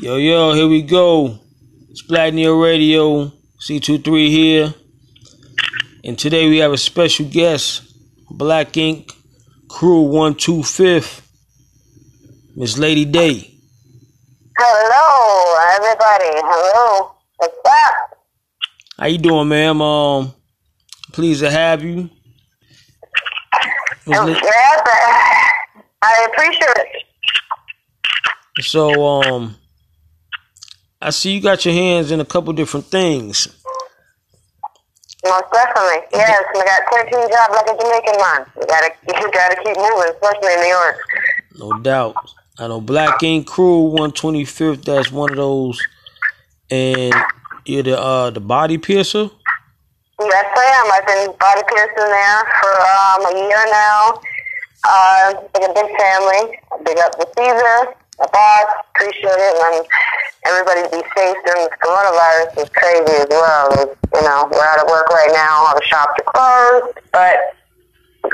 Yo, yo, here we go. It's Black Neo Radio, C23 here. And today we have a special guest, Black Ink Crew 125th, Miss Lady Day. Hello, everybody. Hello. What's up? How you doing, ma'am? Um, pleased to have you. Yes, I appreciate it. so, um, I see you got your hands in a couple different things. Most definitely. Yes, I got 13 jobs like a Jamaican man. You gotta, you gotta keep moving, especially in New York. No doubt. I know Black Ink Crew 125th, that's one of those. And you're the uh the body piercer? Yes, I am. I've been body piercing there for um, a year now. Uh, like a big family. Big up the Caesar, the boss. Appreciate it. And everybody be safe during this coronavirus is crazy as well. It's, you know, we're out of work right now. All the shops are closed, but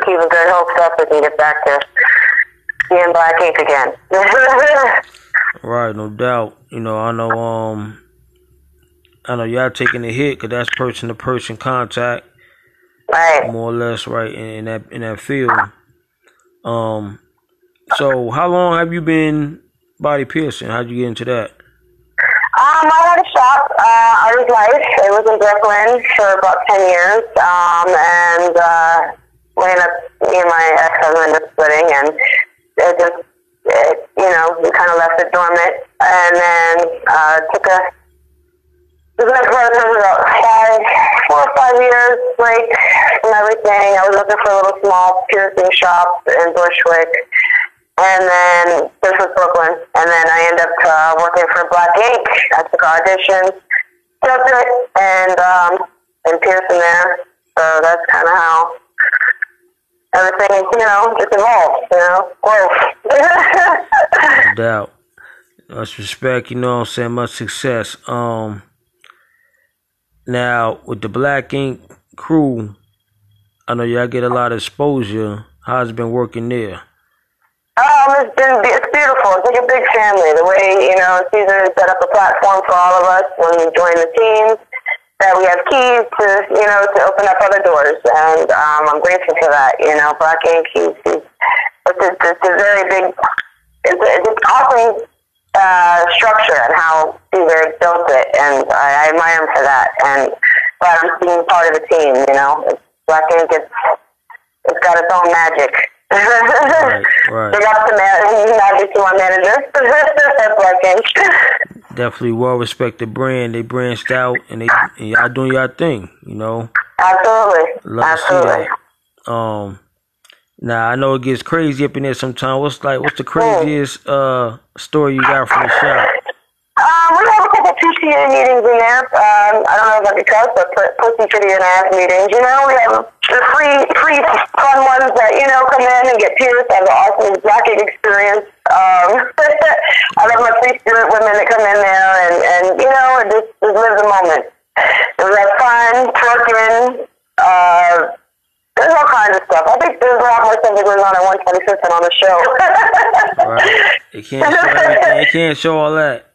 keeping good hopes up we can get back to being black ink again. Right, no doubt. You know, I know um I know y'all taking a hit because that's person to person contact, right. more or less, right in, in that in that field. Um, so how long have you been body piercing? How'd you get into that? Um, I had a shop, uh, Artist Life. It was in Brooklyn for about 10 years. Um, and, uh, we ended up, me and my ex-husband just splitting and it just, it, you know, we kind of left it dormant. And then, uh, took a, was about five, four or five years break from everything. I was looking for a little small piercing shop in Bushwick. And then this was Brooklyn. And then I ended up uh, working for Black Ink. I took auditions, took it, and um, and Pearson there. So that's kind of how everything, you know, just evolved. You know, growth. No doubt. Much respect, you know what I'm saying, much success. Um now with the Black Ink crew, I know y'all get a lot of exposure. How's it been working there? Um, it's been it's beautiful. It's like a big family. The way you know Caesar set up a platform for all of us when we join the teams. That we have keys to you know to open up other doors, and um, I'm grateful for that. You know, Black Ink. He's, he's it's, a, it's a very big. It's, a, it's an awesome uh, structure and how Caesar built it, and I, I admire him for that. And glad I'm being part of the team. You know, it's, Black Ink. It's it's got its own magic. Right, right. Big up to magic to my manager. That's working. Definitely well respected brand. They branched out and they and y'all doing y'all thing, you know. Absolutely. Love to Absolutely. see that. Um now I know it gets crazy up in there sometimes. What's like what's the craziest uh story you got from the shop? Um, we have a couple PCA meetings in there. Um, I don't know if I can cuss, but pu- pussy pretty and ass meetings. You know, we have the free, free fun ones that you know come in and get pierced, have an awesome Black Ink experience. Um, I love my free spirit women that come in there and and you know and just, just live the moment. And we have fun, twerking. Uh, there's all kinds of stuff. I think there's a lot more stuff that goes on at 125th than on the show. Right. They can't show everything. They can't show all that.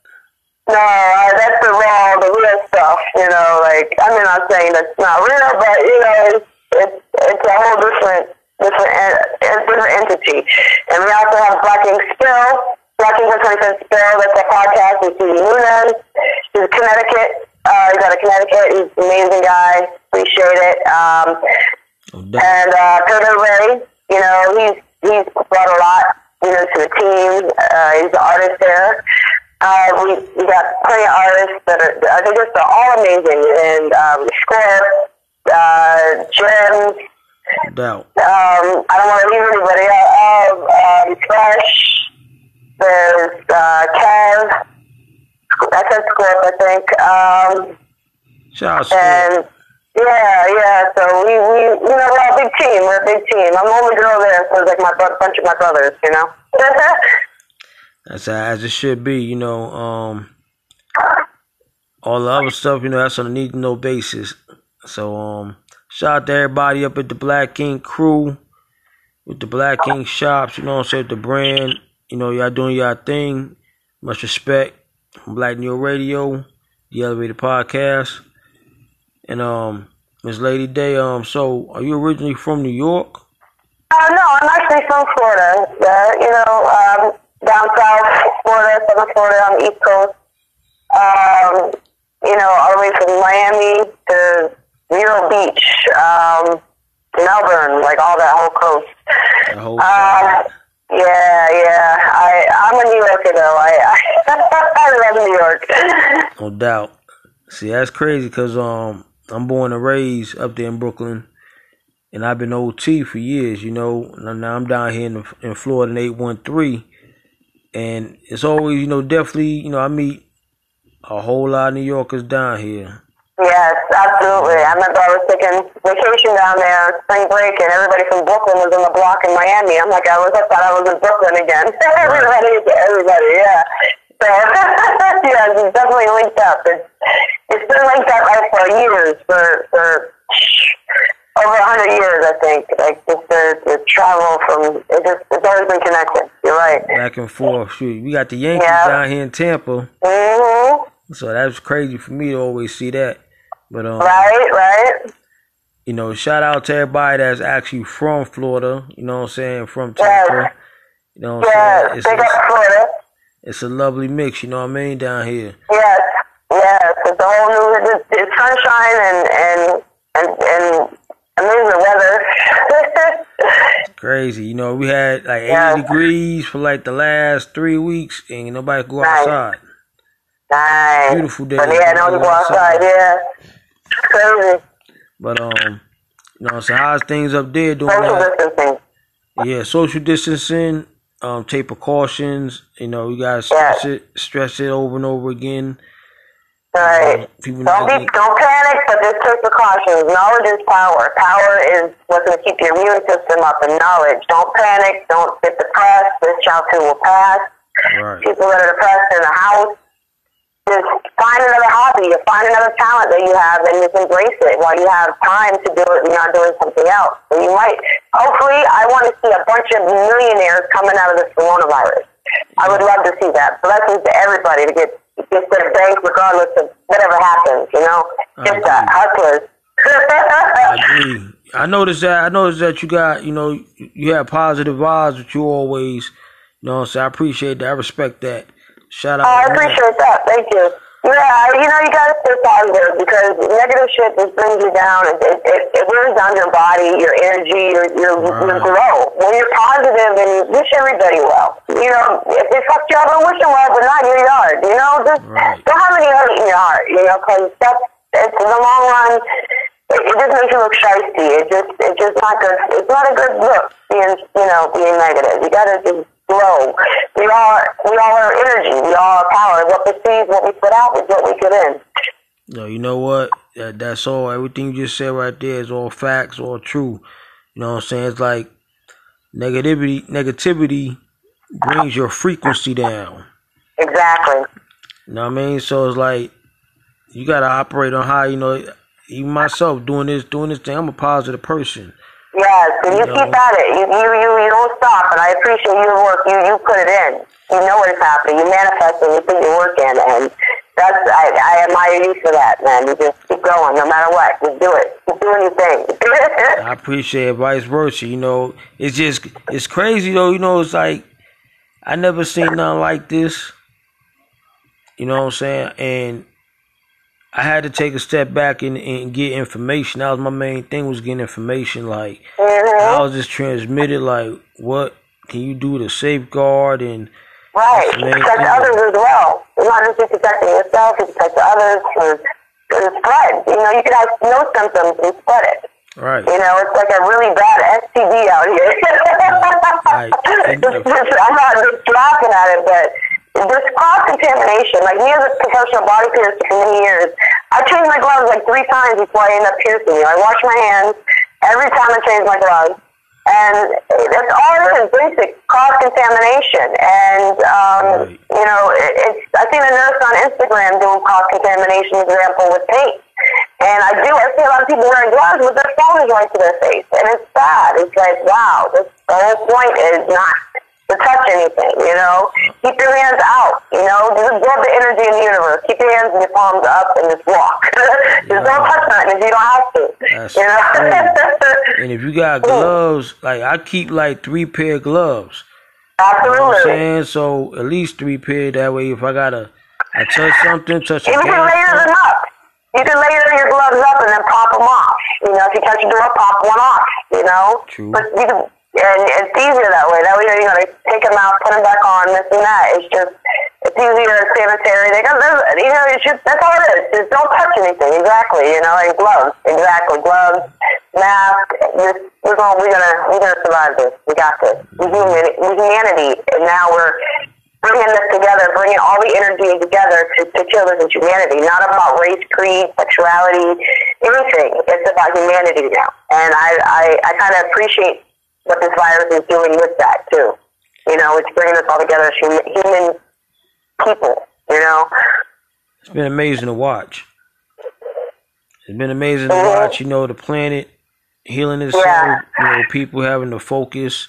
No, uh, that's the raw, the real stuff. You know, like I mean, I'm saying that's not real, but you know, it's it's, it's a whole different different en- different entity. And we also have Black Ink Spill, Black Ink 125th Spill. That's a podcast with Stevie Nunez. He's Connecticut. Uh, he's out of Connecticut. He's an amazing guy. Appreciate it. Um, doubt. and uh, Pedro Ray, you know, he's he's brought a lot, you know, to the team. Uh, he's an artist there. Uh, we we got plenty of artists that are I think just they're all amazing. And um, Square, uh. No doubt. Um, I don't want to leave anybody out. Um, Fresh. There's uh, Kev. I said Square, I think. Um, Shout out and yeah, yeah. So we, we, you know, we're a big team. We're a big team. I'm the only girl there, so it's like my bro- bunch of my brothers, you know. That's as it should be, you know. Um, all the other stuff, you know, that's on a need to know basis. So, um, shout out to everybody up at the Black Ink crew with the Black Ink shops, you know I'm saying, the brand, you know, y'all doing y'all thing. Much respect. Black Neo Radio, the Elevated Podcast. And um Miss Lady Day, um, so are you originally from New York? Uh, no, I'm actually from Florida. Uh, you know, um, down south Florida, southern Florida on the East Coast. Um, you know, all the way from Miami to Vero Beach, um, Melbourne, like all that whole coast. The whole Uh, yeah, yeah. I I'm a New Yorker though. I I, I love New York. No doubt. See, that's crazy because um, I'm born and raised up there in Brooklyn, and I've been OT for years. You know, now now I'm down here in, in Florida in 813, and it's always, you know, definitely, you know, I meet a whole lot of New Yorkers down here. Yes, absolutely. I remember I was taking vacation down there, spring break, and everybody from Brooklyn was on the block in Miami. I'm like, I was, I thought I was in Brooklyn again. everybody, everybody, yeah. So, yeah, it's definitely linked up. It's, it's been linked up like for years, for, for over a hundred years, I think. Like, just the, the travel from, it just, it's always been connected. You're right. Back and forth. Shoot, we got the Yankees Yeah. down here in Tampa, hmm so that's crazy for me to always see that. But um, Right, right. you know, shout out to everybody that's actually from Florida. You know what I'm saying? From Yes. Tampa. You know what I'm Yes, saying? It's, big it's, Florida. it's a lovely mix. You know what I mean? Down here. Yes, yes. It's a whole new. It's, it's sunshine and and and and amazing weather. Crazy. You know, we had like 80 Yeah. degrees for like the last three weeks, and nobody could go Nice. outside. nice. Beautiful day. But yeah, no go outside. Yeah, it's crazy. But um, you know, so how's things up there doing Social that? distancing. Yeah, social distancing. Um, take precautions. You know, you gotta stress it, stress it over and over again. Right. People Don't be, don't panic, but just take precautions. Knowledge is power. Power is what's going to keep your immune system up. And knowledge. Don't panic. Don't get depressed. This shall too will pass. right. people that are depressed in the house, just find another hobby find another talent that you have and just embrace it while you have time to do it and you're not doing something else. So you might, hopefully, I want to see a bunch of millionaires coming out of this coronavirus. I would love to see that. Blessings to everybody to get get their bank regardless of whatever happens, you know? Just uh, hustlers. I agree. I noticed that. I noticed that you got, you know, you have positive vibes, but you always, you know, so I appreciate that. I respect that. Shout out. I appreciate that. Thank you. Yeah, you know, you gotta stay positive because negative shit just brings you down. It, it, it, it wears down your body, your energy, your, your, your Right. grow. When you're positive and you wish everybody well, you know, if they fucked you up, wish them well, but not in your yard, you know? Just Right. don't have any hate in your heart, you know, because that's, it's in the long run, it, it just makes you look shiesty. It just, it's just not good. It's not a good look being, you know, being negative. You gotta just grow. We are, we all are energy. We all are power. What we perceives, what we put out is what we get in. No, you know what? That, that's all. Everything you just said right there is all facts, all true. You know what I'm saying? It's like negativity. Negativity brings your frequency down. Exactly. You know what I mean? So it's like you gotta operate on how you know. Even myself doing this, doing this thing. I'm a positive person. Yes, and you You keep at it. You, you, you, you don't stop, and I appreciate your work. You, you put it in. You know what is happening. You manifest it. You put your work in, and that's I, I admire you for that, man. You just keep going, no matter what. Just do it. Keep doing your thing. I appreciate it, vice versa. You know, it's just it's crazy though. You know, it's like I never seen nothing like this. You know what I'm saying? And I had to take a step back and, and get information. That was my main thing was getting information. Like hmm how is this transmitted? Like what can you do to safeguard and Right. That's the main Protect others as well. It's not just you protecting yourself, you protect the others and, and spread. You know, you can have no symptoms and spread it. right? You know, it's like a really bad STD out here. Right. And- It's I'm not just laughing at it, but this cross contamination, like me as a professional body piercer for many years, I change my gloves like three times before I end up piercing you. I wash my hands every time I change my gloves. And that's all it is, basic cross contamination. And, um, Right. you know, it, it's, I seen a nurse on Instagram doing cross contamination example with paint. And I do, I see a lot of people wearing gloves with their phone is right to their face. And it's sad. It's like, wow, this, the whole point is not to touch anything. you know. Keep your hands out, you know. Just absorb the energy in the universe. Keep your hands and your palms up and just walk. just Yeah. don't touch nothing if you don't have to. That's you know. And if you got gloves, like I keep like three pair of gloves. You know I'm saying? So at least three pair. That way, if I gotta, I touch something, touch a Even you can layer them up. You can layer your gloves up and then pop them off. You know, if you touch the door, pop one off. You know. True. But you can, and it's easier that way. That way you're gonna take them out, put them back on, this and that. It's just it's easier and sanitary. They got you know, it's just that's all it is. Just don't touch anything. Exactly. You know, and gloves. Exactly. Gloves, mask. This we're gonna we're gonna survive this. We got this. We human humanity, and now we're bringing this together, bringing all the energy together to, to kill this humanity. Not about race, creed, sexuality, anything. It's about humanity now. And I, I, I kind of appreciate what this virus is doing with that, too. You know, it's bringing us all together as human, people, you know? It's been amazing to watch. It's been amazing to Mhm. watch. You know, the planet healing itself. Yeah. You know, people having to focus.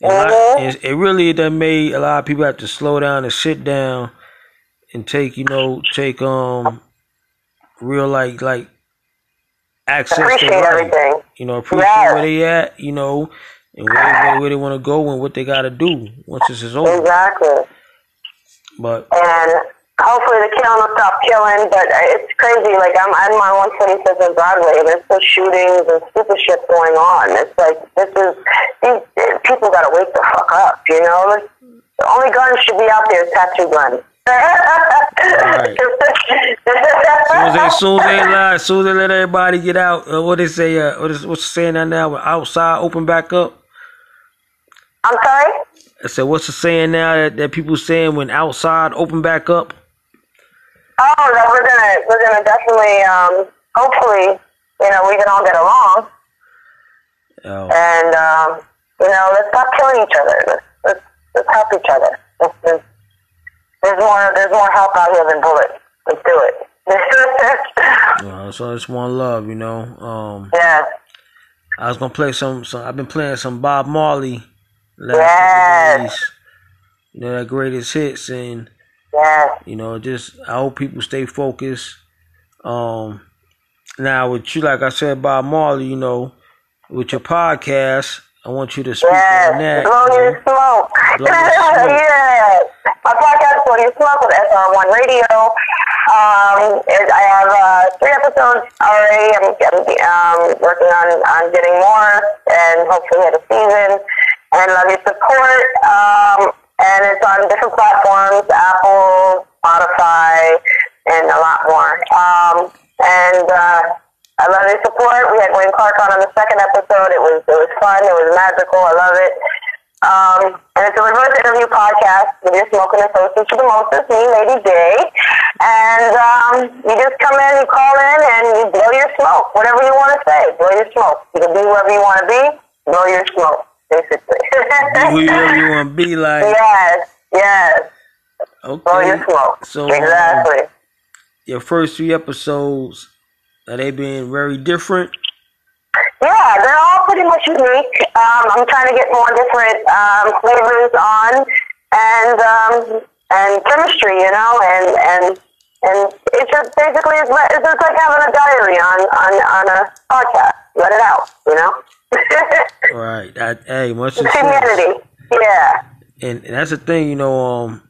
And Mhm. and it really done made a lot of people have to slow down and sit down and take, you know, take um real like like access Appreciate to life. everything. You know, appreciate Yes. where they at. You know, and where, where, where they want to go and what they got to do once this is over. Exactly. But and hopefully the killing will stop killing. But it's crazy. Like I'm, I'm on 125th and Broadway, and there's still shootings and stupid shit going on. It's like this is these people got to wake the fuck up. You know, the only guns should be out there is tattoo guns. Right. soon as they, soon as they lie, soon as they let everybody get out, uh, what they say, uh, what is what's saying that now? Outside, open back up. I'm sorry. I said, what's the saying now that, that people saying when outside, open back up? Oh, no, we're gonna we're gonna definitely um, hopefully you know we can all get along Oh, and um, you know let's stop killing each other. Let's let's, let's help each other. Let's, let's, there's more there's more help out here than bullets. Let's do it. uh, so it's one love, you know. Um, yes. I was gonna play some, some. I've been playing some Bob Marley last Yes. You know that greatest hits, and Yes. you know, just I hope people stay focused. Um, now with you, like I said, Bob Marley, you know, with your podcast, I want you to speak Yes. on that. Blow your know. smoke. Blow your smoke. yes. My podcast, Blow Your Smoke with SR1 Radio. Um, I have uh, three episodes already. I'm, I'm um, working on, on getting more and hopefully hit a season. And love your support. Um, and it's on different platforms, Apple, Spotify, and a lot more. Um, and uh, I love your support. We had Wayne Clark on on the second episode. It was it was fun. It was magical. I love it. Um, and it's a reverse interview podcast with your smoking for the mostest, me, Lady J. And um, you just come in, you call in, and you blow your smoke. Whatever you want to say, blow your smoke. You can be whoever you want to be, blow your smoke, basically. Who you really want to be, like yes, yes, blow your okay. smoke. So, um, exactly. Your first three episodes, are they been very different? Yeah, they're all pretty much unique. Um, I'm trying to get more different um, flavors on, and um, and chemistry, you know, and and and it's just basically it's, like- it's just like having a diary on on on a podcast. Let it out, you know. Right. That, hey, much It's humanity. Yeah. And, and that's the thing, you know. Um,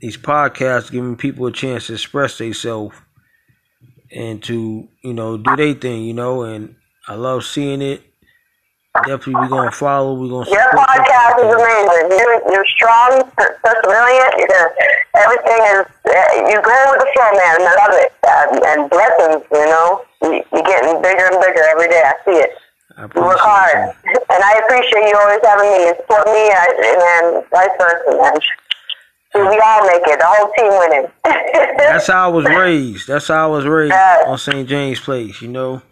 these podcasts giving people a chance to express themselves and to you know do their thing, you know. And I love seeing it. Definitely, we're gonna follow. We're gonna Your podcast is amazing. You're, you're strong, perseverant. You're everything is, uh, you're going with the flow, man, and I love it. Um, and blessings, you know. You, you're getting bigger and bigger every day. I see it. I You work hard. And I appreciate you always having me and support me, and, and vice versa, man. See, we all make it. The whole team winning. That's how I was raised. That's how I was raised on St. James Place, you know.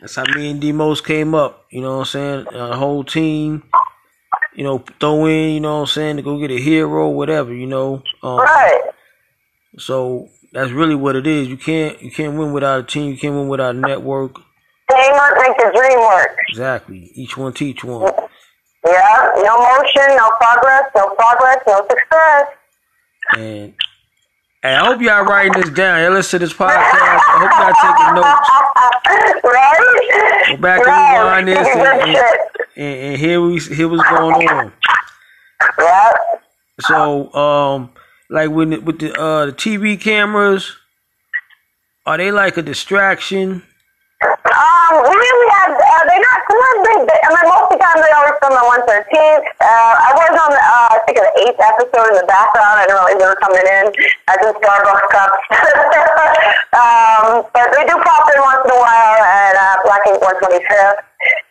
That's how me and D-Most came up, you know what I'm saying? Uh, the whole team, you know, throw in, you know what I'm saying, to go get a hero, whatever, you know. Um, right. So that's really what it is. You can't you can't win without a team. You can't win without a network. Teamwork makes the dream work. Exactly. Each one teach one. Yeah, no motion, no progress, no progress, no success. And Hey, I hope y'all writing this down. You listen to this podcast. I hope y'all taking notes. right? Go back right. and rewind this and, and, and, and here we here what's going on. Yeah. So, um, like with with the uh the TV cameras, are they like a distraction? Um, we really have, uh, they're not, sometimes they, they, I mean, most of the time they always film at 113th. Uh, I was on, uh, I think, the eighth episode in the background. I didn't realize they were coming in as in Starbucks cups. um, but they do pop in once in a while at uh, Black Ink 125th.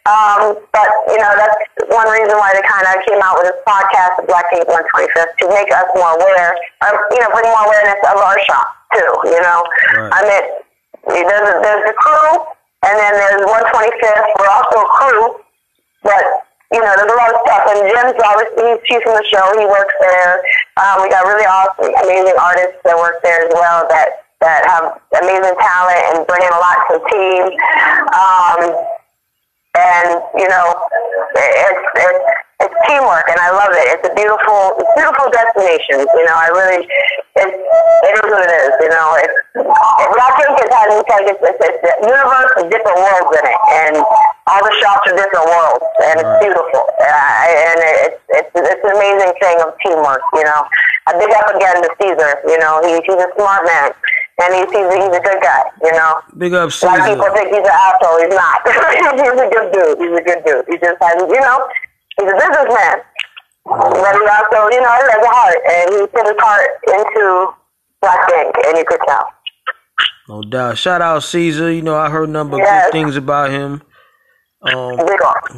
Um, but, you know, that's one reason why they kind of came out with this podcast, the Black Ink 125th, to make us more aware, or, you know, bring more awareness of our shop, too, you know. Right. I mean, there's, a, there's the crew, and then there's 125th. We're also a crew, but you know, there's a lot of stuff. And Jim's obviously he's chief from the show. He works there. Um, we got really awesome, amazing artists that work there as well that that have amazing talent and bring in a lot to the team. Um, and you know, it's it's it's teamwork, and I love it. It's a beautiful, it's beautiful destination. You know, I really, it's it is what it is. You know, it's Black Ink has had it's like it's, it's, it's a universe with different worlds in it, and all the shops are different worlds, and it's Right. beautiful. Uh, and it's it's it's an amazing thing of teamwork. You know, I big up again to Caesar. You know, he, he's a smart man. And he's, he's, he's a good guy, you know. Big up A lot of people Caesar. think he's an asshole. He's not. he's a good dude. He's a good dude. He just has, you know, he's a businessman. But he also, you know, he has a heart, and he put his heart into Black Ink, and you could tell. No doubt. Shout out Caesar. You know, I heard a number of Yes. good things about him. Um,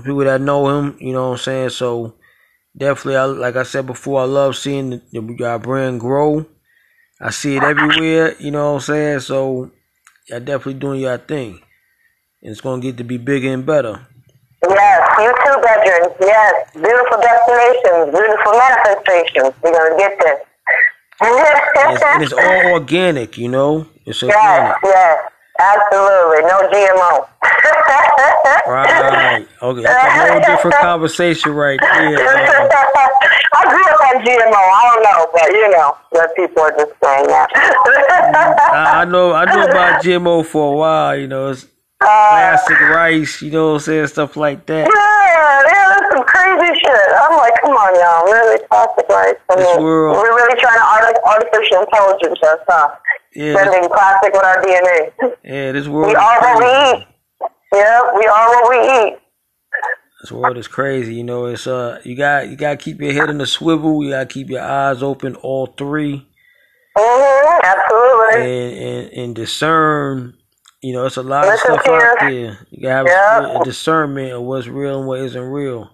people that know him, you know what I'm saying? So definitely, I, like I said before, I love seeing the, the, our brand grow. I see it everywhere, you know what I'm saying? So y'all definitely doing your thing. And it's going to get to be bigger and better. Yes, you too, veterans. Yes, beautiful destinations, beautiful manifestations. We're gonna get this. And it's, and it's all organic, you know? It's yes, organic. yes, absolutely. No GMO. Right. Okay, that's a whole different conversation right there. Um, I grew up on GMO. I don't know, but you know, that people are just saying that. I, I know I know about GMO for a while, you know, it's uh, plastic rice, you know what I'm saying, stuff like that. yeah, yeah, that's some crazy shit. I'm like, come on, y'all, really plastic rice. I This mean, world- We're really trying to art- artificial intelligence us, huh? Yeah, this, Blending plastic with our DNA. yeah, this world We is are what we eat. Yeah, we are what we eat. This world is crazy, you know. It's uh, you got you got to keep your head in the swivel. You got to keep your eyes open, all three, Mm-hmm, absolutely. and and, and discern. You know, it's a lot of stuff out there. You got to have Yeah. a, discernment of what's real and what isn't real.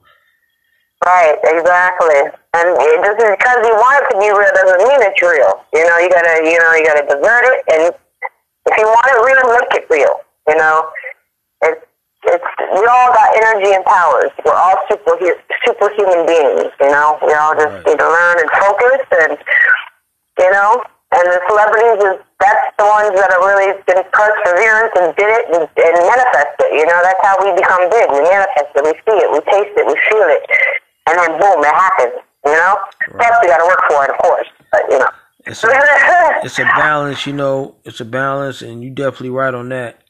Right, exactly. And it just because you want it to be real doesn't mean it's real. You know, you gotta, you know, you gotta divert it, and if you want it real, make it real. You know, it's it's we all got energy and powers. We're all super superhuman beings. You know, we all just Right. need to learn and focus, and you know, and the celebrities is the ones that are really been perseverance and did it and, and manifest it. You know, that's how we become big. We manifest it. We see it. We taste it. We feel it, and then boom, it happens. You know, plus we got to work for it, of course. But you know. It's a, it's a balance, you know. It's a balance, and you definitely right on that.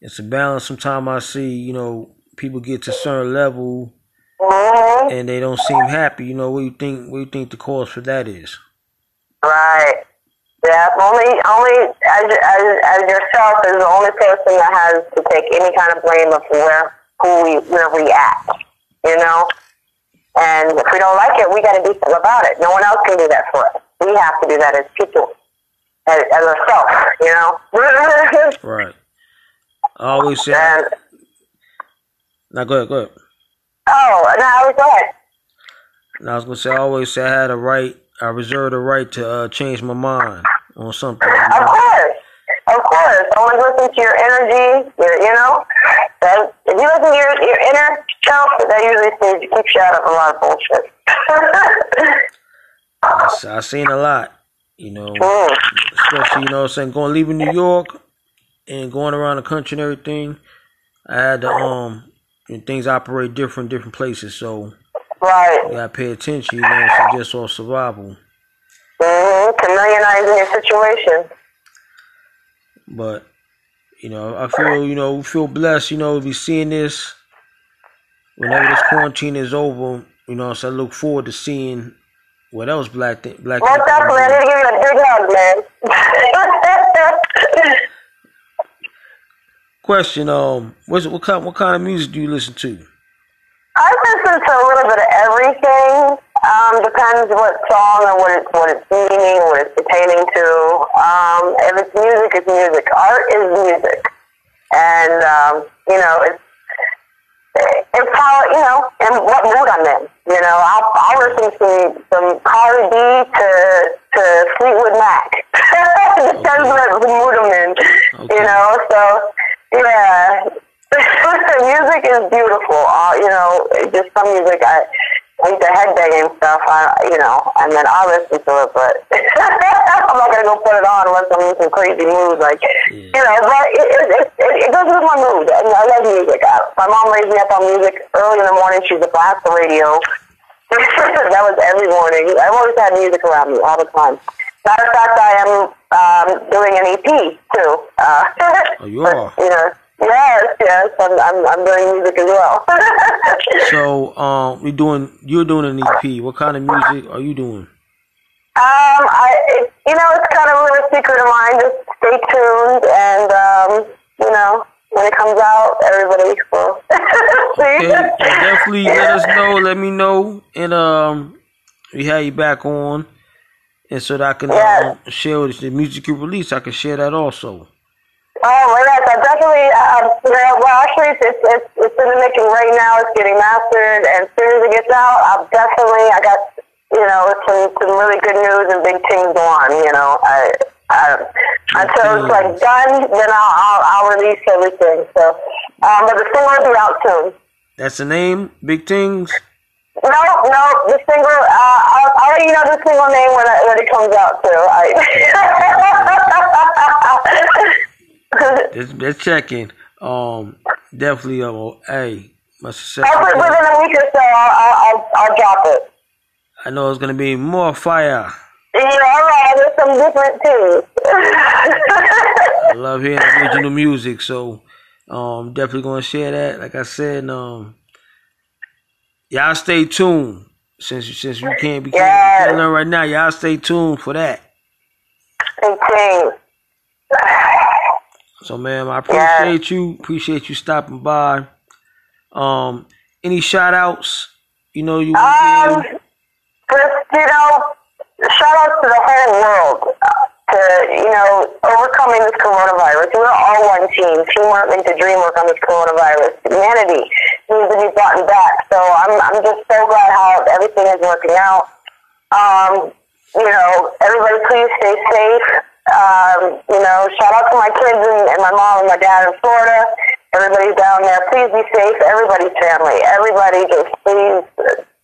It's a balance. Sometimes I see, you know, people get to a certain level Mhm. and they don't seem happy. You know, what do you think? What do you think the cause for that is? Right. Yeah. Only, only as, as as yourself is the only person that has to take any kind of blame of where who we where we at. You know. And if we don't like it, we got to do something about it. No one else can do that for us. We have to do that as people, as, as ourselves. You know. Right. I always say. and Now go ahead. Go ahead. oh, no, I was ahead. Now, I was gonna say. I always say I had a right. I reserve the right to uh, change my mind on something. Of course. Of course. Always listen to your energy, your, you know. That, if you listen to your, your inner self, that usually keeps you out of a lot of bullshit. I, s- I seen a lot. You know, mm. especially you know, what I'm saying going leaving New York and going around the country and everything. I had to um, and things operate different different places. So Right. You gotta pay attention, you know, so just on survival. Mm-hmm. Chameleonizing your situation. But, you know, I feel, you know, feel blessed, you know, to be seeing this whenever this quarantine is over, you know, so I look forward to seeing what else black th- black Most definitely. I need to give you a big hug, man. Question, um, what's what kind what kind of music do you listen to? I listen to a little bit of everything. Um, depends what song and what it's what it's meaning, what it's pertaining to. Um, if it's music, it's music. Art is music, and um, you know it's it's how you know and what mood I'm in. You know, I'll I'll listen to some Cardi B to to Fleetwood Mac. Depends what mood I'm in. Okay. You know, so yeah. music is beautiful. Uh, you know, just some music I like the headbanging stuff. I, you know, and then I'll listen to it, but I'm not gonna go put it on unless I'm in some crazy mood. Like, Yeah. you know, but it, it, it, it, it goes with my mood. And I love music. I, my mom raised me up on music early in the morning. She would blast the radio. that was every morning. I've always had music around me all the time. Matter of fact, I am um, doing an EP too. Uh, Oh, you are? You know, yes, yes. I'm, I'm, I'm doing music as well. So, um, we doing you're doing an EP. What kind of music are you doing? Um, I, it, you know, it's kind of a little secret of mine. Just stay tuned, and um, you know, when it comes out, everybody will see. Okay, definitely let us know. Let me know, and um, we have you back on, and so that I can Yes. um, share the music you release. I can share that also. Oh, well, yes, I definitely. Um, well, actually, it's, it's it's in the making right now. It's getting mastered, and as soon as it gets out, I'll definitely. I got you know some some really good news and big things on. You know, I. I, until it's like done, then I'll, I'll I'll release everything. So, um, but the single will be out soon. That's the name. Big things. No, no, the single. Uh, I'll, I'll let you know the single name when, it when it comes out too. I, Just, just checking. Um, definitely. Uh, hey, my success. Hopefully within a week or so, I'll, I'll, I'll, I'll drop it. I know it's gonna be more fire. Yeah, all right. There's some different things. I love hearing original music, so um, definitely gonna share that. Like I said, um, y'all stay tuned. Since since you can't be Yes. right now, y'all stay tuned for that. Things. So, man, I appreciate you. Appreciate you stopping by. Um, any shout outs? You know you want Um, to give? just you know, shout out to the whole world uh, to you know overcoming this coronavirus. We're all one team. Teamwork makes the dream work on this coronavirus. Humanity needs to be brought back. So I'm I'm just so glad how everything is working out. Um, you know, everybody please stay safe. Um, you know, shout out to my kids and, and my mom and my dad in Florida. Everybody's down there. Please be safe. Everybody's family. Everybody just please,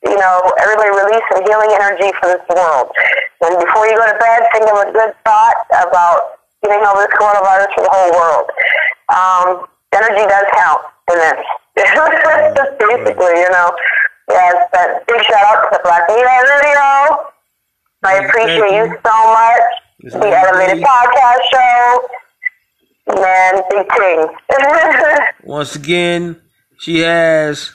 you know, everybody release some healing energy for this world. And before you go to bed, think of a good thought about getting over this coronavirus for the whole world. Um, energy does count in this. Basically, you know. Yes, but big shout out to the Black Media Radio. I appreciate you. so much. The. Elevated Podcast Show. Man, big thing. Once again, she has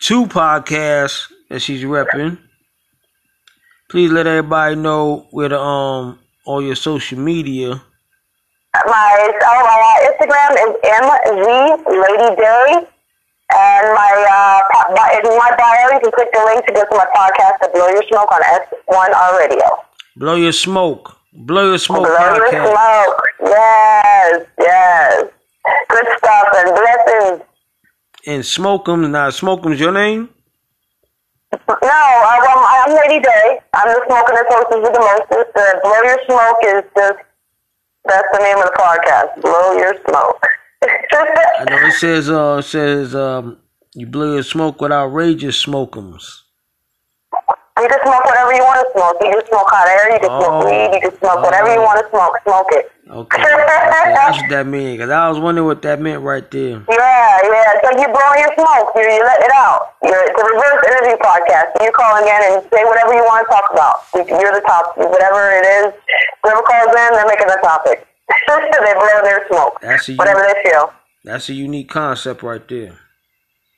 two podcasts that she's repping. Please let everybody know where the um all your social media. my oh, my uh, Instagram is mz lady day, and my uh, in my bio you can click the link to go to my podcast at Blow Your Smoke on S1R Radio. Blow your smoke. Blow your smoke Blow Your. Smoke, yes, yes, good stuff and blessings. And smoke 'em. Now smoke 'em's your name. No, I, well, I'm Lady Day. I'm the smoking hostess with the. Uh, Blow Your Smoke is just that's the name of the podcast. Blow Your Smoke. I know it says uh it says um you blow your smoke with outrageous smokeums. You can smoke whatever you want to smoke. You can smoke hot air. You can smoke Oh. weed. You can smoke whatever you want to smoke. Smoke it. Okay, okay, that's what that means. Cause I was wondering what that meant right there. Yeah, yeah. It's like you're blowing your smoke. You, you let it out. You're, it's a reverse interview podcast. You call in and say whatever you want to talk about. You're the top. Whatever it is, whoever calls in, they're making a topic. they blow their smoke. That's a whatever unique, they feel. That's a unique concept right there.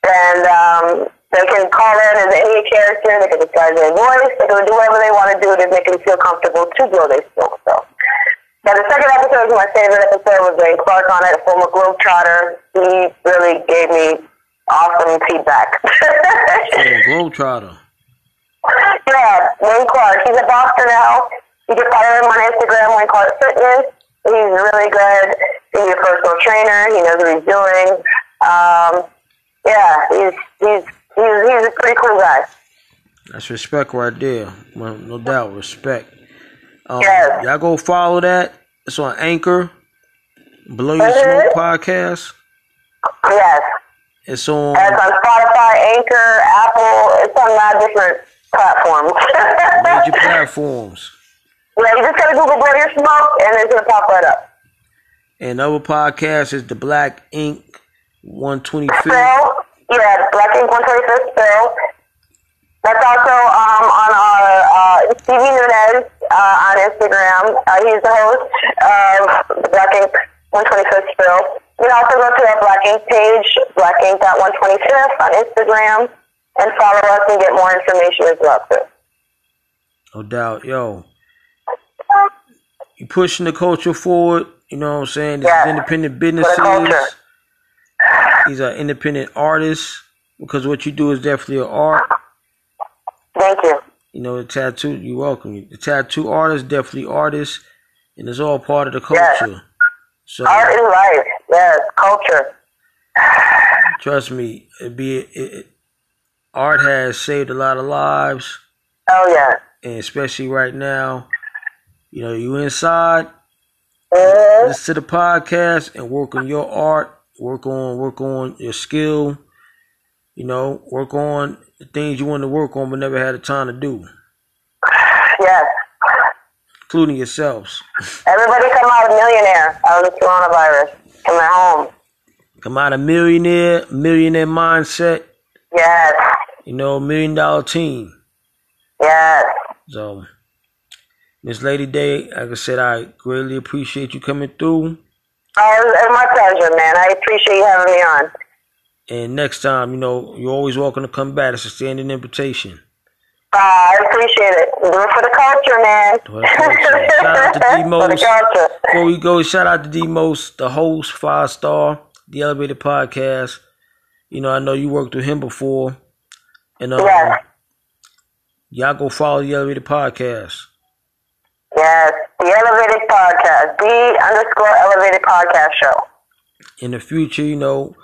And um, they can call in as any character. They can disguise their voice. They can do whatever they want to do to make them feel comfortable to blow their smoke. So. But the second episode was my favorite episode with Wayne Clark on it, a former Globetrotter. He really gave me awesome feedback. Yeah, Globetrotter. yeah, Wayne Clark. He's a boxer now. You can follow him on Instagram, Wayne Clark Fitness. He's really good. He's a personal trainer. He knows what he's doing. Um, yeah, he's he's he's he's a pretty cool guy. That's respect right there. Well, no doubt, respect. Um, Yes. Y'all go follow that. It's on Anchor. Blow Your Mhm. Smoke podcast. Yes. It's on And it's on Spotify, Anchor, Apple. It's on nine different platforms. major platforms. Yeah, you just gotta Google Blow Your Smoke and it's gonna pop right up. And other podcast is the Black Ink 125th. Spill, yeah, Black Ink 125th Spill. That's also um, on our uh, Stevie Nunez uh, on Instagram. Uh, he's the host of the Black Ink 125th Spill. You can also go to our Black Ink page, Black Ink 125th on Instagram, and follow us and get more information as well. Too. No doubt. Yo. You pushing the culture forward. You know what I'm saying? These Yeah. independent businesses. These are independent artists. Because what you do is definitely an art. Thank you. You know, the tattoo, you're welcome. The tattoo artist, definitely artists, and it's all part of the culture. So Art is life. Yes, culture. trust me, it be it, it, art has saved a lot of lives, Oh yeah. and especially right now, you know, you inside, Mhm. listen to the podcast and work on your art, work on work on your skill, you know, work on the things you want to work on but never had the time to do, Yes. including yourselves. Everybody come out a millionaire out of the coronavirus from their home. Come out a millionaire, millionaire mindset, Yes. you know, million dollar team. Yes. So, Miss Lady Day, like I said, I greatly appreciate you coming through. Oh, my pleasure, man. I appreciate you having me on. And next time, you know, you're always welcome to come back. It's a standing invitation. Uh, I appreciate it. Do it for the culture, man. Culture. Shout out to for D-Most. Before we go, shout out to D-Most, the host, five star, the Elevated Podcast. You know, I know you worked with him before. And um, Yes. y'all go follow the Elevated Podcast. Yes. The Elevated Podcast. The underscore Elevated Podcast Show. In the future, you know,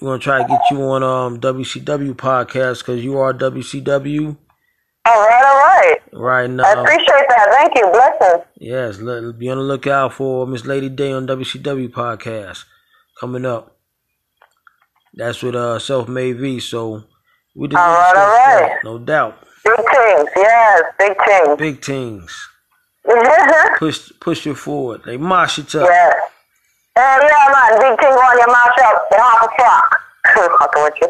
we're going to try to get you on um WCW Podcast because you are WCW All right, all right. right Now, I appreciate that. Thank you. Blessings. Yes, let, be on the lookout for Miss Lady Day on WCW podcast coming up. That's with uh Self Made V. So we did all right, all right. that, no doubt. Big things. Yes, big things. Big things. Push push it forward. They mash it up. Yes. Uh, yeah, man. Big thing on your mouth up. The half a flock. Fucking with you.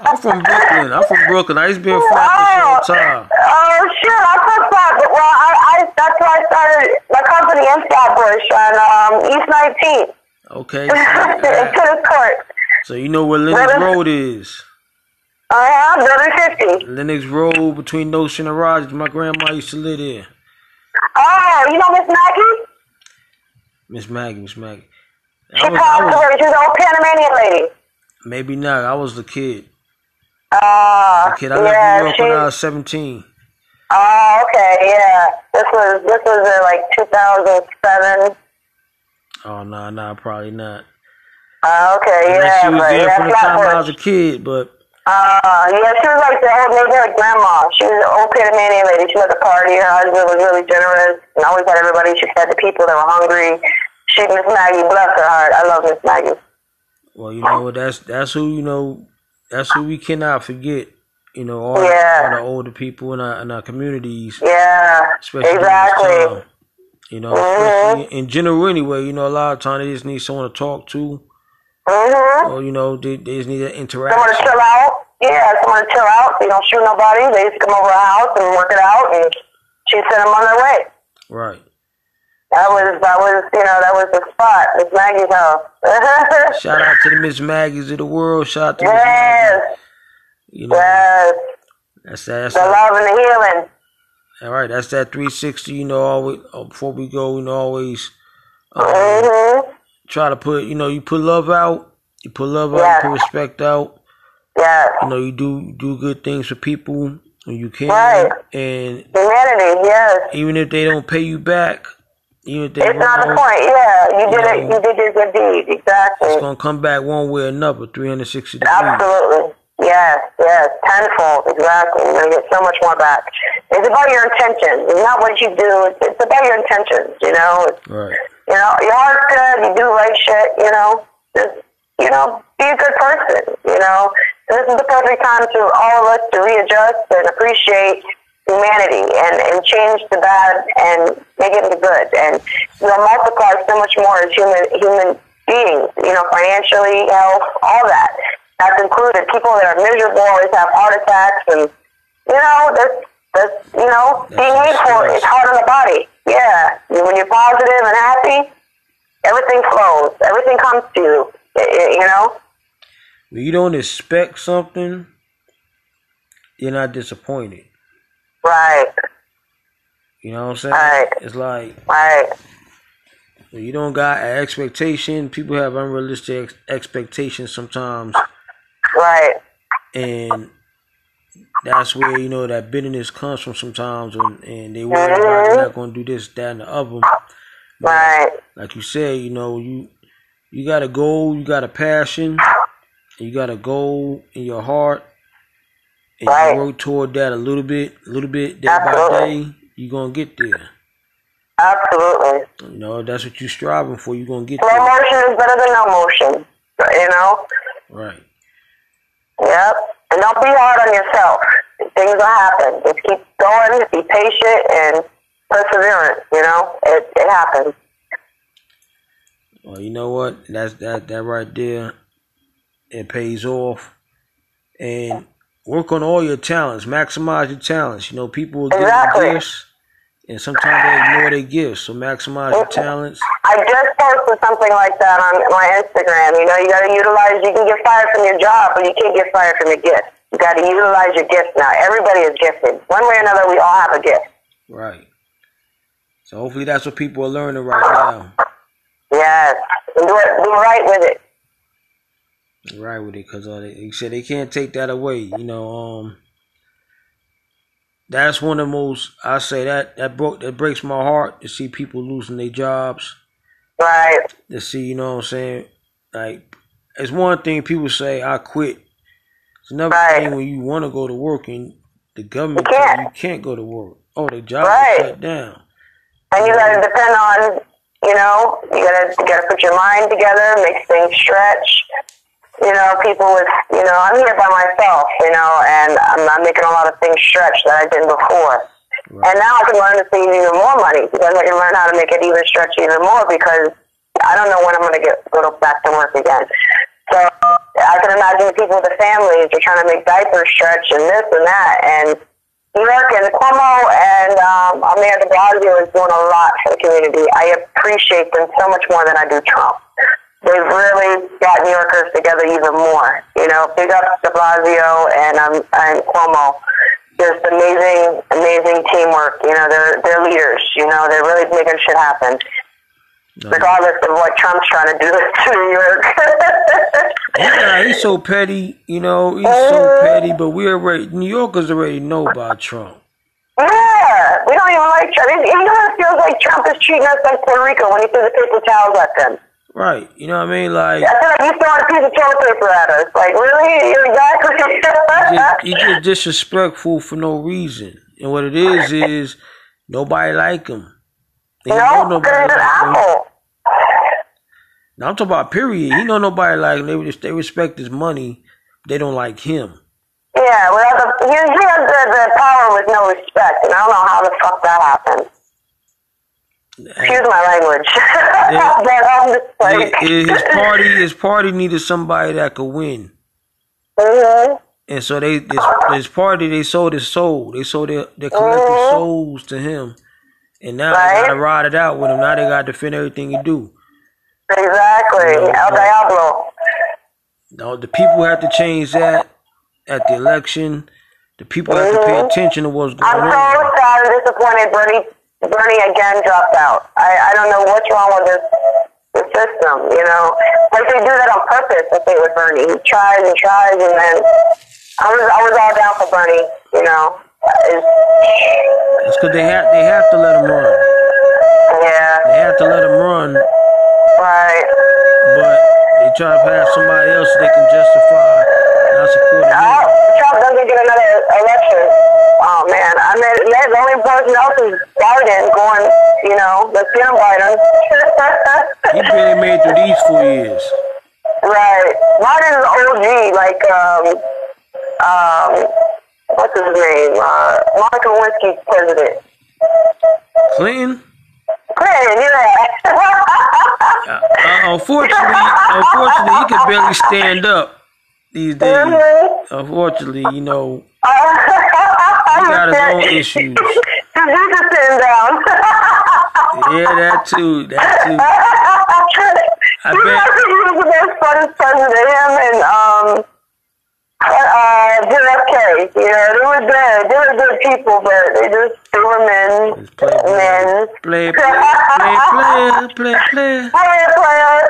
I'm from Brooklyn. I'm from Brooklyn. I used to be in Flatbush all the time. Oh shit! I put Flatbush. Well, I, I that's why I started my company in Flatbush on um, East 19th. Okay. So, uh, Tennis Court. so you know where Lenox Road is. Uh huh. Building 50. Lenox Road between Nostrand and Rogers. My grandma used to live there. Oh, you know Miss Maggie? Miss Maggie, Miss Maggie. She I was, I was, away. She was an old Panamanian lady. maybe not. I was the kid. Uh, Kid, I left yeah, New York she. when I was 17. Oh, okay, yeah. This was this was in like 2007. Oh no, no, probably not. Uh, okay, yeah, she was there from the time I was a kid, but Uh, yeah, she was like the old neighborhood grandma. She was an old Panamanian lady. She was at the party. Her husband was really generous and always had everybody. She fed the people that were hungry. She, Miss Maggie, bless her heart. I love Miss Maggie. well, you know what? That's that's who you know. That's who we cannot forget. You know, all, Yeah. all the older people in our in our communities, Yeah, especially exactly. time. You know, mm-hmm. in general anyway. You know, a lot of times they just need someone to talk to. Mm-hmm. Or you know, they, they just need to interact. Someone to chill out. Yeah, someone to chill out. They don't shoot nobody. They just come over our house and work it out, and she sent them on their way. Right. That was that was you know that was the spot. Miss Maggie's house. Shout out to the Miss Maggies of the world. Shout out to yes. Miss Maggie. You know, yes. That's that. That's the that. love and the healing. All right, that's that 360. You know, always uh, before we go, you know, always um, Mm-hmm. Try to put, you know, you put love out, you put love out, you put respect out. Yes. You know, you do do good things for people when you can, Right. and Humanity. Yes. even if they don't pay you back, even if they It's not the won't, point. Yeah, you did You it. You did your good deed. Exactly. it's gonna come back one way or another, 360 degrees. Absolutely. Yes, yes, tenfold, exactly. You're going to get so much more back. It's about your intentions. It's not what you do. It's, it's about your intentions, you know. It's, Right. you know, your heart's good. You do right shit, you know. Just, you know, be a good person, you know. And this is the perfect time to all of us to readjust and appreciate humanity and, and change the bad and make it into good. And, you know, multiply so much more as human, human beings, you know, financially, health, all that. That's included. People that are miserable always have heart attacks and, you know, that's, that's you know, being That's hateful, stress. it's hard on the body. Yeah. When you're positive and happy, everything flows. Everything comes to you, you know? When you don't expect something, you're not disappointed. Right, You know what I'm saying? Right. It's like right. you don't got an expectation. People have unrealistic ex- expectations sometimes, Right. and that's where you know that bitterness comes from sometimes. And, and they worry about they're not going to do this, that, and the other. Right. Like you said, you know you you got a goal, you got a passion, you got a goal in your heart, and Right. you work toward that a little bit, a little bit, day by day. You're gonna get there. Absolutely. You know that's what you're striving for. You're gonna get Slow there. motion is better than no motion, you know? Right. Yep. And don't be hard on yourself. Things will happen. Just keep going, be patient, and perseverance, you know? It, it happens. Well, you know what? That's that that right there. It pays off. And work on all your talents. Maximize your talents. You know, people will give Exactly. you gifts, and sometimes they ignore their gifts. So maximize your mm-hmm. talents. I just posted something like that on my Instagram. You know, you got to utilize. You can get fired from your job, but you can't get fired from your gift. You got to utilize your gift now. Everybody is gifted. One way or another, we all have a gift. Right. So hopefully that's what people are learning right now. Yes, and do it. Do right with it. Right with it, because uh, they, they said they can't take that away. You know, um, that's one of the most. I say that that broke that breaks my heart to see people losing their jobs. Right. To see, you know what I'm saying? Like, it's one thing people say I quit. It's another Right. thing when you want to go to work and the government You can't. you can't go to work. Oh, the job Right. is shut down. And you got to depend on. You know, you got to you got to put your mind together, make things stretch. You know, people with. You know, I'm here by myself. You know, and I'm not making a lot of things stretch that I didn't before. Right. And now I can learn to save even more money because I can learn how to make it even stretch even more because I don't know when I'm going to get go back to work again. So I can imagine the people with the families are trying to make diapers stretch and this and that. And New York and Cuomo and um, de Blasio is doing a lot for the community. I appreciate them so much more than I do Trump. They've really got New Yorkers together even more. You know, big up de Blasio and um, and Cuomo just amazing, amazing teamwork. You know, they're they're leaders. You know, they're really making shit happen, No. regardless of what Trump's trying to do to New York. Yeah, he's so petty, you know, he's so oh. petty, but we already, New Yorkers already know about Trump. yeah, we don't even like Trump. You know, it feels like Trump is treating us like Puerto Rico when he threw the paper towels at them. Right, you know what I mean? Like, I feel like he's throwing a piece of toilet paper at us. Like, really? You're exactly. just, he's just disrespectful for no reason. And what it is, is nobody like him. They no, know nobody like him. apple. Now, I'm talking about period. He know nobody like him. They, they respect his money. They don't like him. Yeah, well, the, he, he has the, the power with no respect, and I don't know how the fuck that happened. Excuse my language. just like, His party, his party needed somebody that could win. Mhm. And so they this this party they sold his soul. They sold their, their collective Mhm. souls to him. And now they gotta ride it out with him. Now they gotta defend everything he do. Exactly. El Diablo. Now the people have to change that at the election. The people have to pay Mhm. attention to what's going on. I'm so sad and disappointed Bernie Bernie again dropped out. I, I don't know what's wrong with this the system, you know. Like they do that on purpose I think with Bernie. He tries and tries and then I was I was all down for Bernie, you know. It's, because they have they have to let him run. yeah. They have to let him run, Right. but they try to pass somebody else so they can justify not supporting him. Oh, Trump doesn't get another election. Oh man, I mean, the only person else is Biden going. You know, let's get him Biden. He barely made through these four years. right, Biden's OG. Like, um, um, what's his name? Uh, Monica Lewinsky's president. Clinton, Clinton, yeah. uh, uh, unfortunately, unfortunately, he could barely stand up these days. Mhm. Unfortunately, you know, he got his own issues. He's just sitting down. yeah, that too, that too. I bet- know, he was the best funny president. Him and um, uh, JFK. You know, they were good. They were good people, but they just they were men. Play, Men. play, play, play, play, play, play. Player, player.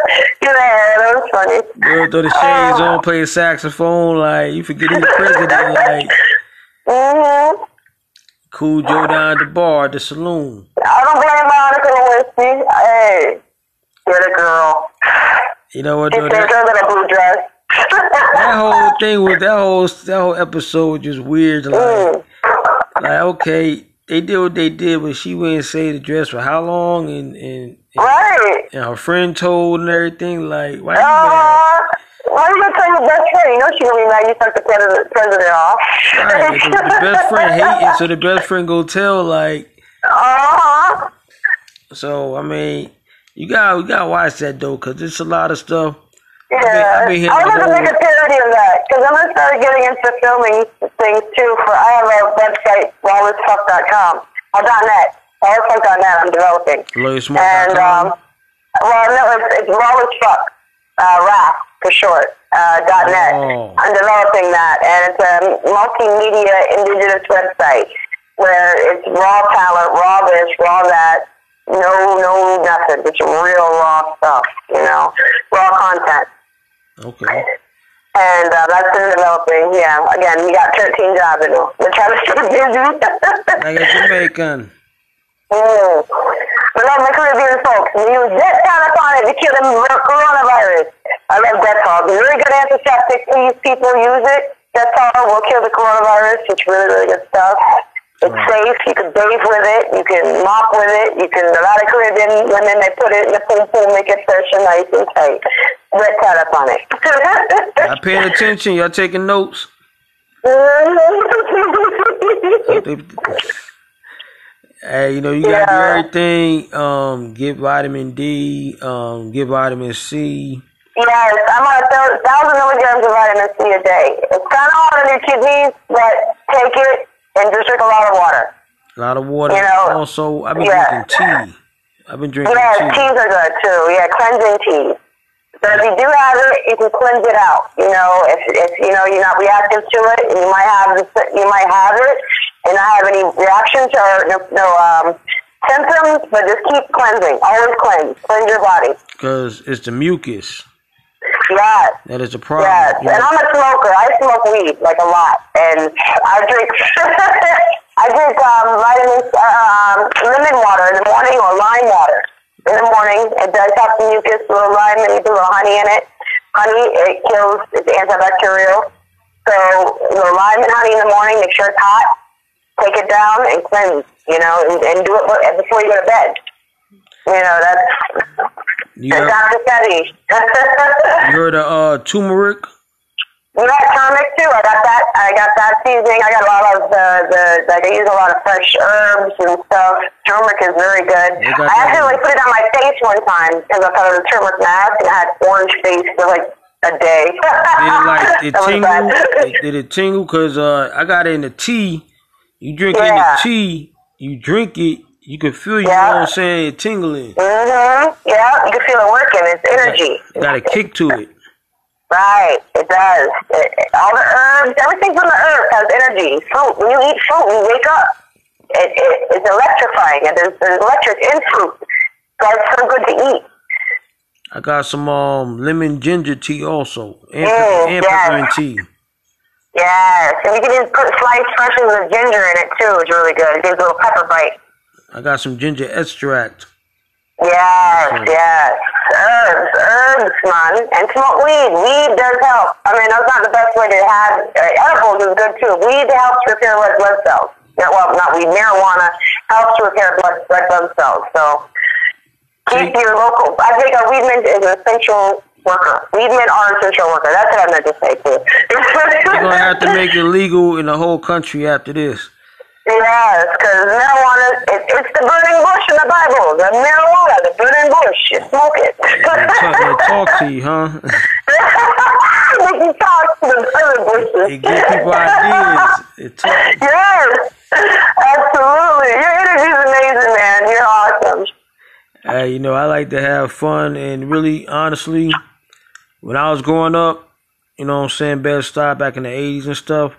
You know, that was funny. Girl, throw the shades on, play the saxophone, like you forget he's president, like Mm-hmm. cool Joe down at the bar, the saloon. I don't blame Monica Lewinsky. Hey, get a girl. You know what? Thinks that, I'm in a blue dress. That whole thing with that whole that whole episode just weird. Like, Mm. like okay, they did what they did, but she wouldn't say the dress for how long, and and, and, Right. and her friend told and everything. Like, why you mad? Uh, why you gonna tell your best friend? You know she's gonna be mad you took the president, president off. Right, the, the best friend hating, so the best friend go tell like. Uh-huh. So I mean, you got you got to watch that though, cause it's a lot of stuff. Yeah. I've been I want the to make a parody of that because I'm gonna start getting into filming things too. For I have a website, lawlessfuck.com or .net, lawlessfuck.net. I'm developing. And um, well, no, it's, it's Lawless uh, rap for short, uh, dot net. Oh. I'm developing that, and it's a multimedia indigenous website where it's raw talent, raw this, raw that, no, no, nothing. It's real raw stuff, you know, raw content. Okay. And uh, that's been developing. Yeah, again, we got 13 jobs do. We're trying to stay busy. Like a Jamaican. Mm. We love the Caribbean folks. We use Dettol upon it to kill the coronavirus. I love Dettol. It's very good antiseptic. Please, people use it. Dettol will kill the coronavirus. It's really, really good stuff. It's safe. You can bathe with it. You can mop with it. You can. A lot of Caribbean women they put it in the pool pool, make it fresh and nice and tight. Dettol upon it. Y'all paying attention? Y'all taking notes? Hey, you know you gotta do everything. Um, get vitamin D. Um, get vitamin C. Yes, I'm on a thousand milligrams of vitamin C a day. It's kind of hard on your kidneys, but take it and just drink a lot of water. A lot of water. You know, also, I've been yeah. drinking tea. I've been drinking Yes, tea. teas are good too. Yeah, cleansing teas. So if you do have it, you can cleanse it out. You know, if if you know you're not reactive to it, and you might have this, you might have it and not have any reactions or no, no um, symptoms, but just keep cleansing. Always cleanse. Cleanse your body. Because it's the mucus Yes. that is a problem. Yes, and? I'm a smoker. I smoke weed like a lot, and I drink. I drink um, vitamin um, lemon water in the morning or lime water in the morning. It does have some mucus, a little lime, and you put a little honey in it. Honey, it kills. It's antibacterial. So, you know, lime and honey in the morning. Make sure it's hot. Take it down and cleanse. You know, and, and do it before you go to bed. You know, that's You that's heard, Dr. Fetty. you heard of uh, turmeric? You got turmeric too. I got that. I got that seasoning. I got a lot of the the like I use a lot of fresh herbs and stuff. Turmeric is very good. I accidentally put it on my face one time because I thought it was a turmeric mask and I had orange face for like a day. Did it like it tingle? It- Did it tingle? Cause uh, I got it in the tea. You drink it in the tea. You drink it. You can feel. You Yeah. know what I'm saying? Tingling. Mhm. Yeah, you can feel it working. It's energy. It got a kick to it. Right, it does. It, it- all the herbs, everything from the earth has energy. Fruit, when you eat fruit, you wake up. It, it, it's electrifying, and there's, there's electric in fruit. So it's so good to eat. I got some um lemon ginger tea also, and, Mm, and yes. peppermint tea. Yes, and you can just put sliced slices of ginger in it too. It's really good. It gives a little pepper bite. I got some ginger extract. Yes, yes. Herbs, herbs, man. And smoke weed. Weed does help. I mean, that's not the best way to have, uh, edibles is good too. Weed helps repair red blood cells. Yeah, well, not weed, marijuana helps repair blood, red blood cells. So keep See- your local, I think a weed mint is an essential worker. Weed mint are essential worker. That's what I meant to say too. They're gonna have to make it legal in the whole country after this. Yes, because marijuana, it, it's the burning bush in the Bible. The marijuana, the burning bush. You smoke it. Talk, talk to you, huh? Make you talk to the burning bushes. It give people ideas. It talk. Yes, absolutely. Your energy is amazing, man. You're awesome. Hey, you know, I like to have fun and really, honestly, when I was growing up, you know what I'm saying, Bed Stuy back in the 80s and stuff,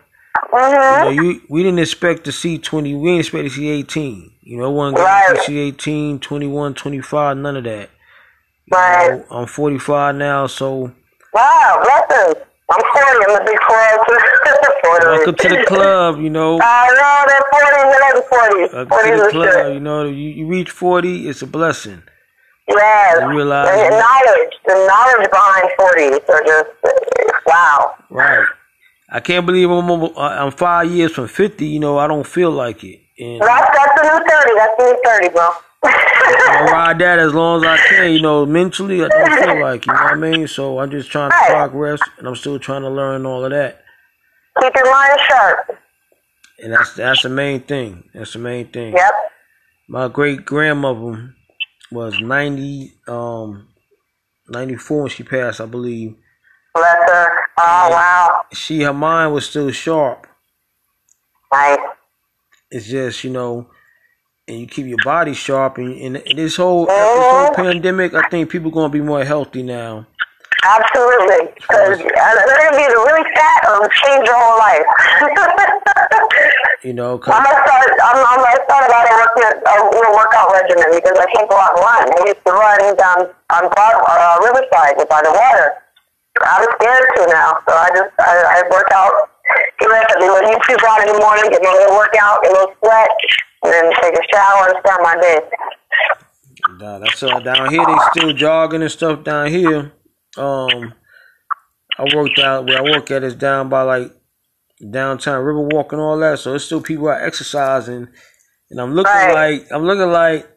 you Mm-hmm. know, you, we didn't expect to see 20, we didn't expect to see 18. You know, one guy Right. to see 18, 21, 25, none of that. Right. know, I'm 45 now, so Wow, blessings. I'm 40. I'm a big 40. welcome to the club, you know. I know they're 40, they're 40. Welcome to 40 the is club, good. you know. You, you reach 40, it's a blessing. Yes. You realize- the knowledge, the knowledge behind 40 are just, wow. Right. I can't believe I'm, I'm five years from 50, you know, I don't feel like it. And That's, that's the new 30. That's the new 30, bro. I'll ride that as long as I can, you know, mentally I don't feel like, you know what I mean? So I'm just trying to Right. progress and I'm still trying to learn all of that. Keep your mind sharp. And that's that's the main thing. That's the main thing. Yep. My great grandmother was 90, um, 94 when she passed, I believe. Bless her. Oh, wow. She, her mind was still sharp. Nice. It's just, you know, and you keep your body sharp. And, and, and this whole this whole Mhm. pandemic, I think people going to be more healthy now. Absolutely. Because they're going to be either really fat or change your whole life. You know, I'm 'cause- gonna start. I'm, I'm gonna start about a, working, a workout regimen because I can't go out and run. I used to run down on Broad, uh, Riverside by the water. I'm scared to now, so I just I, I work out. Get up at my YouTube on in the morning, get my little workout, get a little sweat, and then take a shower and start my day. Nah, that's uh, down here. They still jogging and stuff down here. Um, I worked out where I work at is down by like downtown Riverwalk and all that. So it's still people out exercising, and I'm looking Right. like I'm looking like.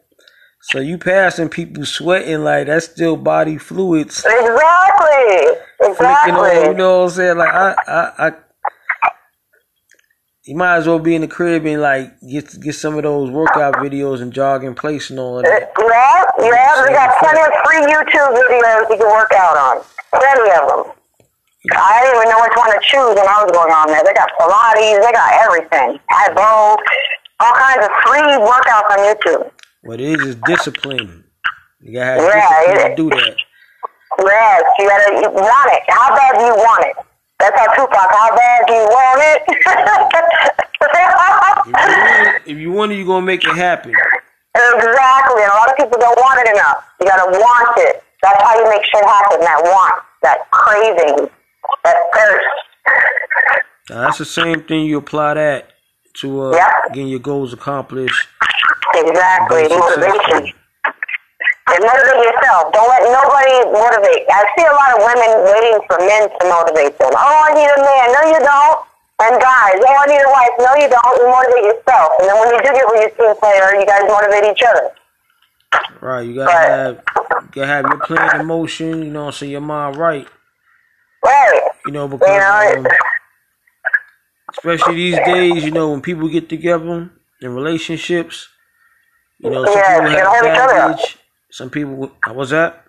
So you passing people sweating like that's still body fluids Exactly. Exactly. on. You know what I'm saying? Like I, I, I. You might as well be in the crib and like get get some of those workout videos and jogging place and all of that. Eh, yeah, yeah, we got plenty of free YouTube videos you can work out on. Plenty of them. I didn't even know which one to choose when I was going on there. They got Pilates, they got everything. Advo, all kinds of free workouts on YouTube. What it is is discipline. You gotta have Yeah, discipline to do that. Yes, you gotta you want it. How bad do you want it? That's how Tupac, how bad do you want If you it? if you want it, you're gonna make it happen. exactly, and a lot of people don't want it enough. You gotta want it. That's how you make shit happen, that want, that craving, that thirst. Now, that's the same thing. You apply that to uh, Yeah. getting your goals accomplished. Exactly, motivation. And motivate yourself. Don't let nobody motivate. I see a lot of women waiting for men to motivate them. Oh, I need a man. No, you don't. And guys, oh, I need a wife. No, you don't. You motivate yourself. And then when you do get with your team player, you guys motivate each other. Right. You gotta Right. have you gotta have your plan in motion. You know, so your mind right. Right. You know, because You know, um, especially these days, you know, when people get together in relationships, you know, some Yeah, people you have hold each other up. baggage. Some people, how was that?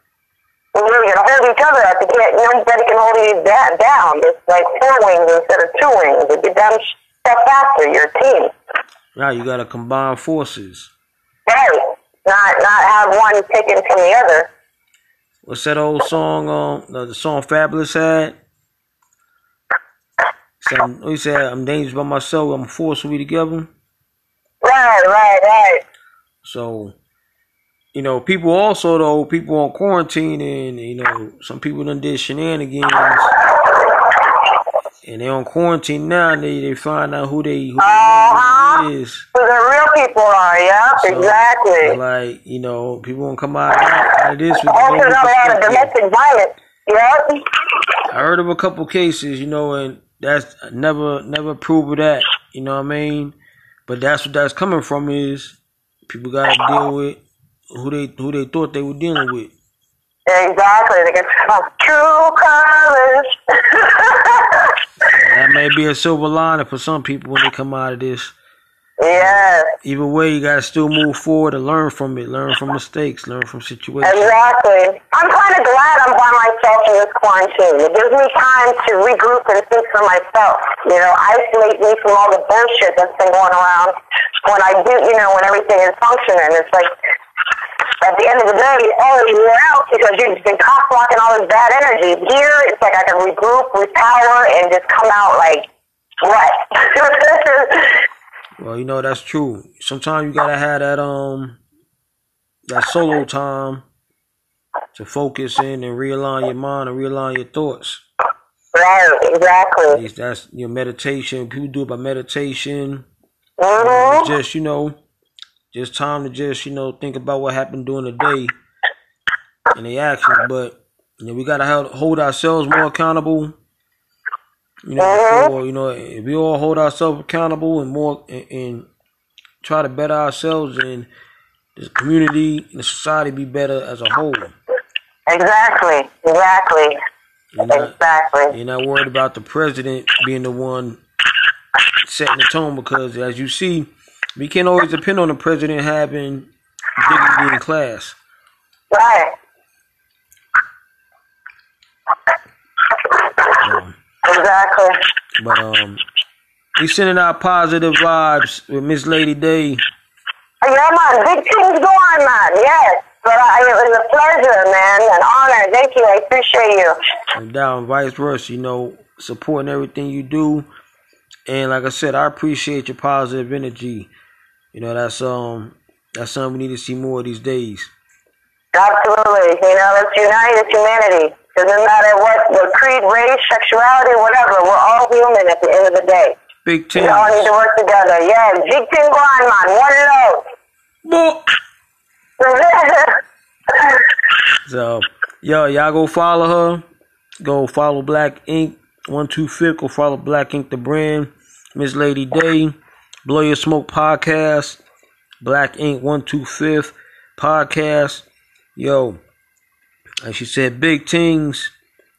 You're going to hold each other up. You can't, nobody can hold you da- down. It's like four wings instead of two wings. If you're done step faster, you're a team. Now you got to combine forces. Right. Not, not have one taken from the other. What's that old song? Um, the, the song Fabolous had. Some, he said, "I'm dangerous by myself. I'm forced to be together." Right, right, right. So, you know, people also though people on quarantine and you know some people done did shenanigans, and they on quarantine now. And they they find out who they who Uh-huh. they is. Who the real people are, yep, So, exactly. Like you know, people gonna come out, out of this with Also, not a domestic violence. Yep. I heard of a couple cases, you know, and that's never never prove of that. You know what I mean? But that's what that's coming from is people got to deal with who they who they thought they were dealing with. Exactly. They get some true colors. That may be a silver lining for some people when they come out of this. Yes, Either way, you gotta still move forward and learn from it, learn from mistakes, learn from situations. exactly. I'm kind of glad I'm by myself in this quarantine. It gives me time to regroup and think for myself. You know, isolate me from all the bullshit that's been going around. When I do, you know, when everything is functioning, it's like at the end of the day, oh, you're out because you've been cock blocking all this bad energy. Here, it's like I can regroup, repower, and just come out like what? Well, you know that's true. Sometimes you gotta have that um that solo time to focus in and realign your mind and realign your thoughts. right, exactly. That's your meditation. People do it by meditation. hmm just you know, just time to just you know think about what happened during the day and the actions. But you know, we gotta hold ourselves more accountable. You know, Mhm. before, you know, if we all hold ourselves accountable and more and, and try to better ourselves and the community and the society be better as a whole. Exactly, exactly, You're not, exactly. you're not worried about the president being the one setting the tone because, as you see, we can't always depend on the president having dignity in class. Right, Um, exactly. but um, we sending out positive vibes with Miss Lady Day. Yeah, man, big things going, man. Yes, but I, it was a pleasure, man, an honor. Thank you. I appreciate you. and down vice versa, you know, supporting everything you do. And like I said, I appreciate your positive energy. You know, that's um that's something we need to see more of these days. Absolutely. You know, let's unite as humanity. Doesn't matter what, what creed, race, sexuality, whatever. We're all human at the end of the day. Big Ten. We all need to work together. Yeah, big go on, man. One love. Boop. So, yo, y'all go follow her. Go follow Black Ink one two fifth. Go follow Black Ink the brand. Miss Lady Day, Blow Your Smoke podcast. Black Ink one two fifth podcast. Yo, and she said big things.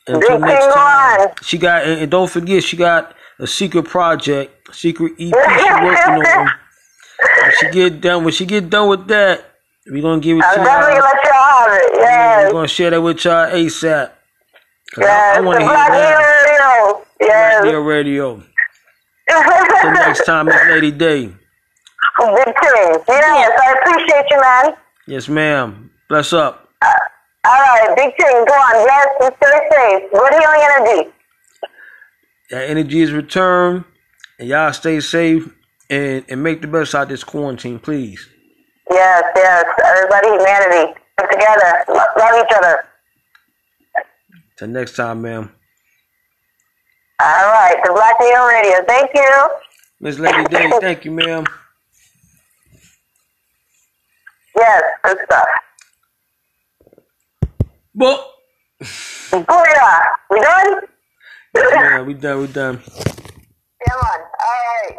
Until Big next time. on. She got and and don't forget she got a secret project, secret EP she working on. When she get done, when she get done with that, we gonna give it I'll to definitely y'all. let y'all have it. We're gonna share that with y'all ASAP. I, Yes. I want to hear that. Radio. Yes. Radio, radio. Till next time, Miss Lady Day. Big things. Yes, I appreciate you, man. Yes, ma'am. Bless up. All right, big thing. Go on. Yes, and stay safe. Good healing energy. That energy is returned, and y'all stay safe and and make the best out of this quarantine, please. Yes, yes. Everybody, humanity. Come together. Lo- Love each other. Till next time, ma'am. All right. The Black Neo Radio. Thank you. Miss Lady Day, thank you, ma'am. Yes, good stuff. Well, oh yeah, we done. yeah, we done. We done. Come on, All right.